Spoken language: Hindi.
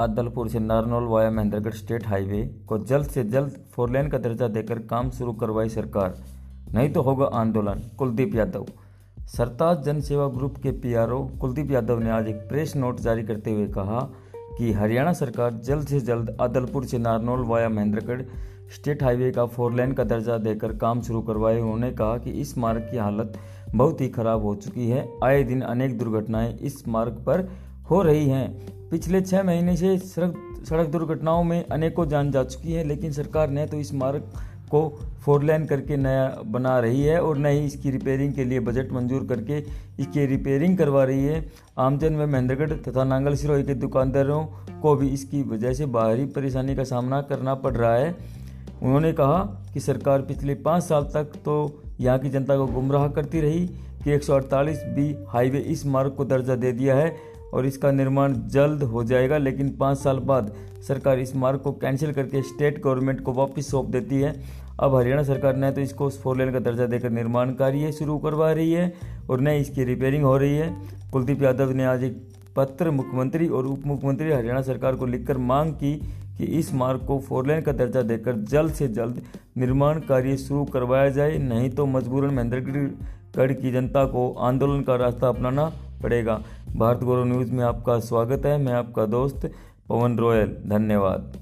अदलपुर से Narnaul via Mahendragarh state highway को जल्द से जल्द फोरलेन का दर्जा देकर काम शुरू करवाई सरकार। नहीं तो होगा आंदोलन। कुलदीप यादव। सरताज जन सेवा ग्रुप के पीआरओ कुलदीप यादव ने आज एक प्रेस नोट जारी करते हुए कहा कि हरियाणा सरकार जल्द से जल्द अदलपुर से Narnaul via Mahendragarh state highway का फोर लेन का दर्जा देकर काम शुरू करवाए। उन्होंने कहा कि इस मार्ग की हालत बहुत ही खराब हो चुकी है। आए दिन अनेक दुर्घटनाएँ इस मार्ग पर हो रही हैं। पिछले छः महीने से सड़क सड़क दुर्घटनाओं में अनेकों जान जा चुकी है, लेकिन सरकार ने तो इस मार्ग को फोर लेन करके नया बना रही है और न ही इसकी रिपेयरिंग के लिए बजट मंजूर करके इसकी रिपेयरिंग करवा रही है। आमजन व महेंद्रगढ़ तथा नांगल सिरोही के दुकानदारों को भी इसकी वजह से बाहरी परेशानी का सामना करना पड़ रहा है। उन्होंने कहा कि सरकार पिछले पाँच साल तक तो यहाँ की जनता को गुमराह करती रही कि 148 बी हाईवे इस मार्ग को दर्जा दे दिया है। और इसका निर्माण जल्द हो जाएगा, लेकिन पाँच साल बाद सरकार इस मार्ग को कैंसिल करके स्टेट गवर्नमेंट को वापस सौंप देती है। अब हरियाणा सरकार ने तो इसको फोर लेन का दर्जा देकर निर्माण कार्य शुरू करवा रही है और न इसकी रिपेयरिंग हो रही है। कुलदीप यादव ने आज एक पत्र मुख्यमंत्री और उप मुख्यमंत्री हरियाणा सरकार को लिखकर मांग की कि इस मार्ग को फोर लेन का दर्जा देकर जल्द से जल्द निर्माण कार्य शुरू करवाया जाए, नहीं तो मजबूरन महेंद्रगढ़ की जनता को आंदोलन का रास्ता अपनाना पड़ेगा। भारत गौरव न्यूज़ में आपका स्वागत है। मैं आपका दोस्त पवन रॉयल। धन्यवाद।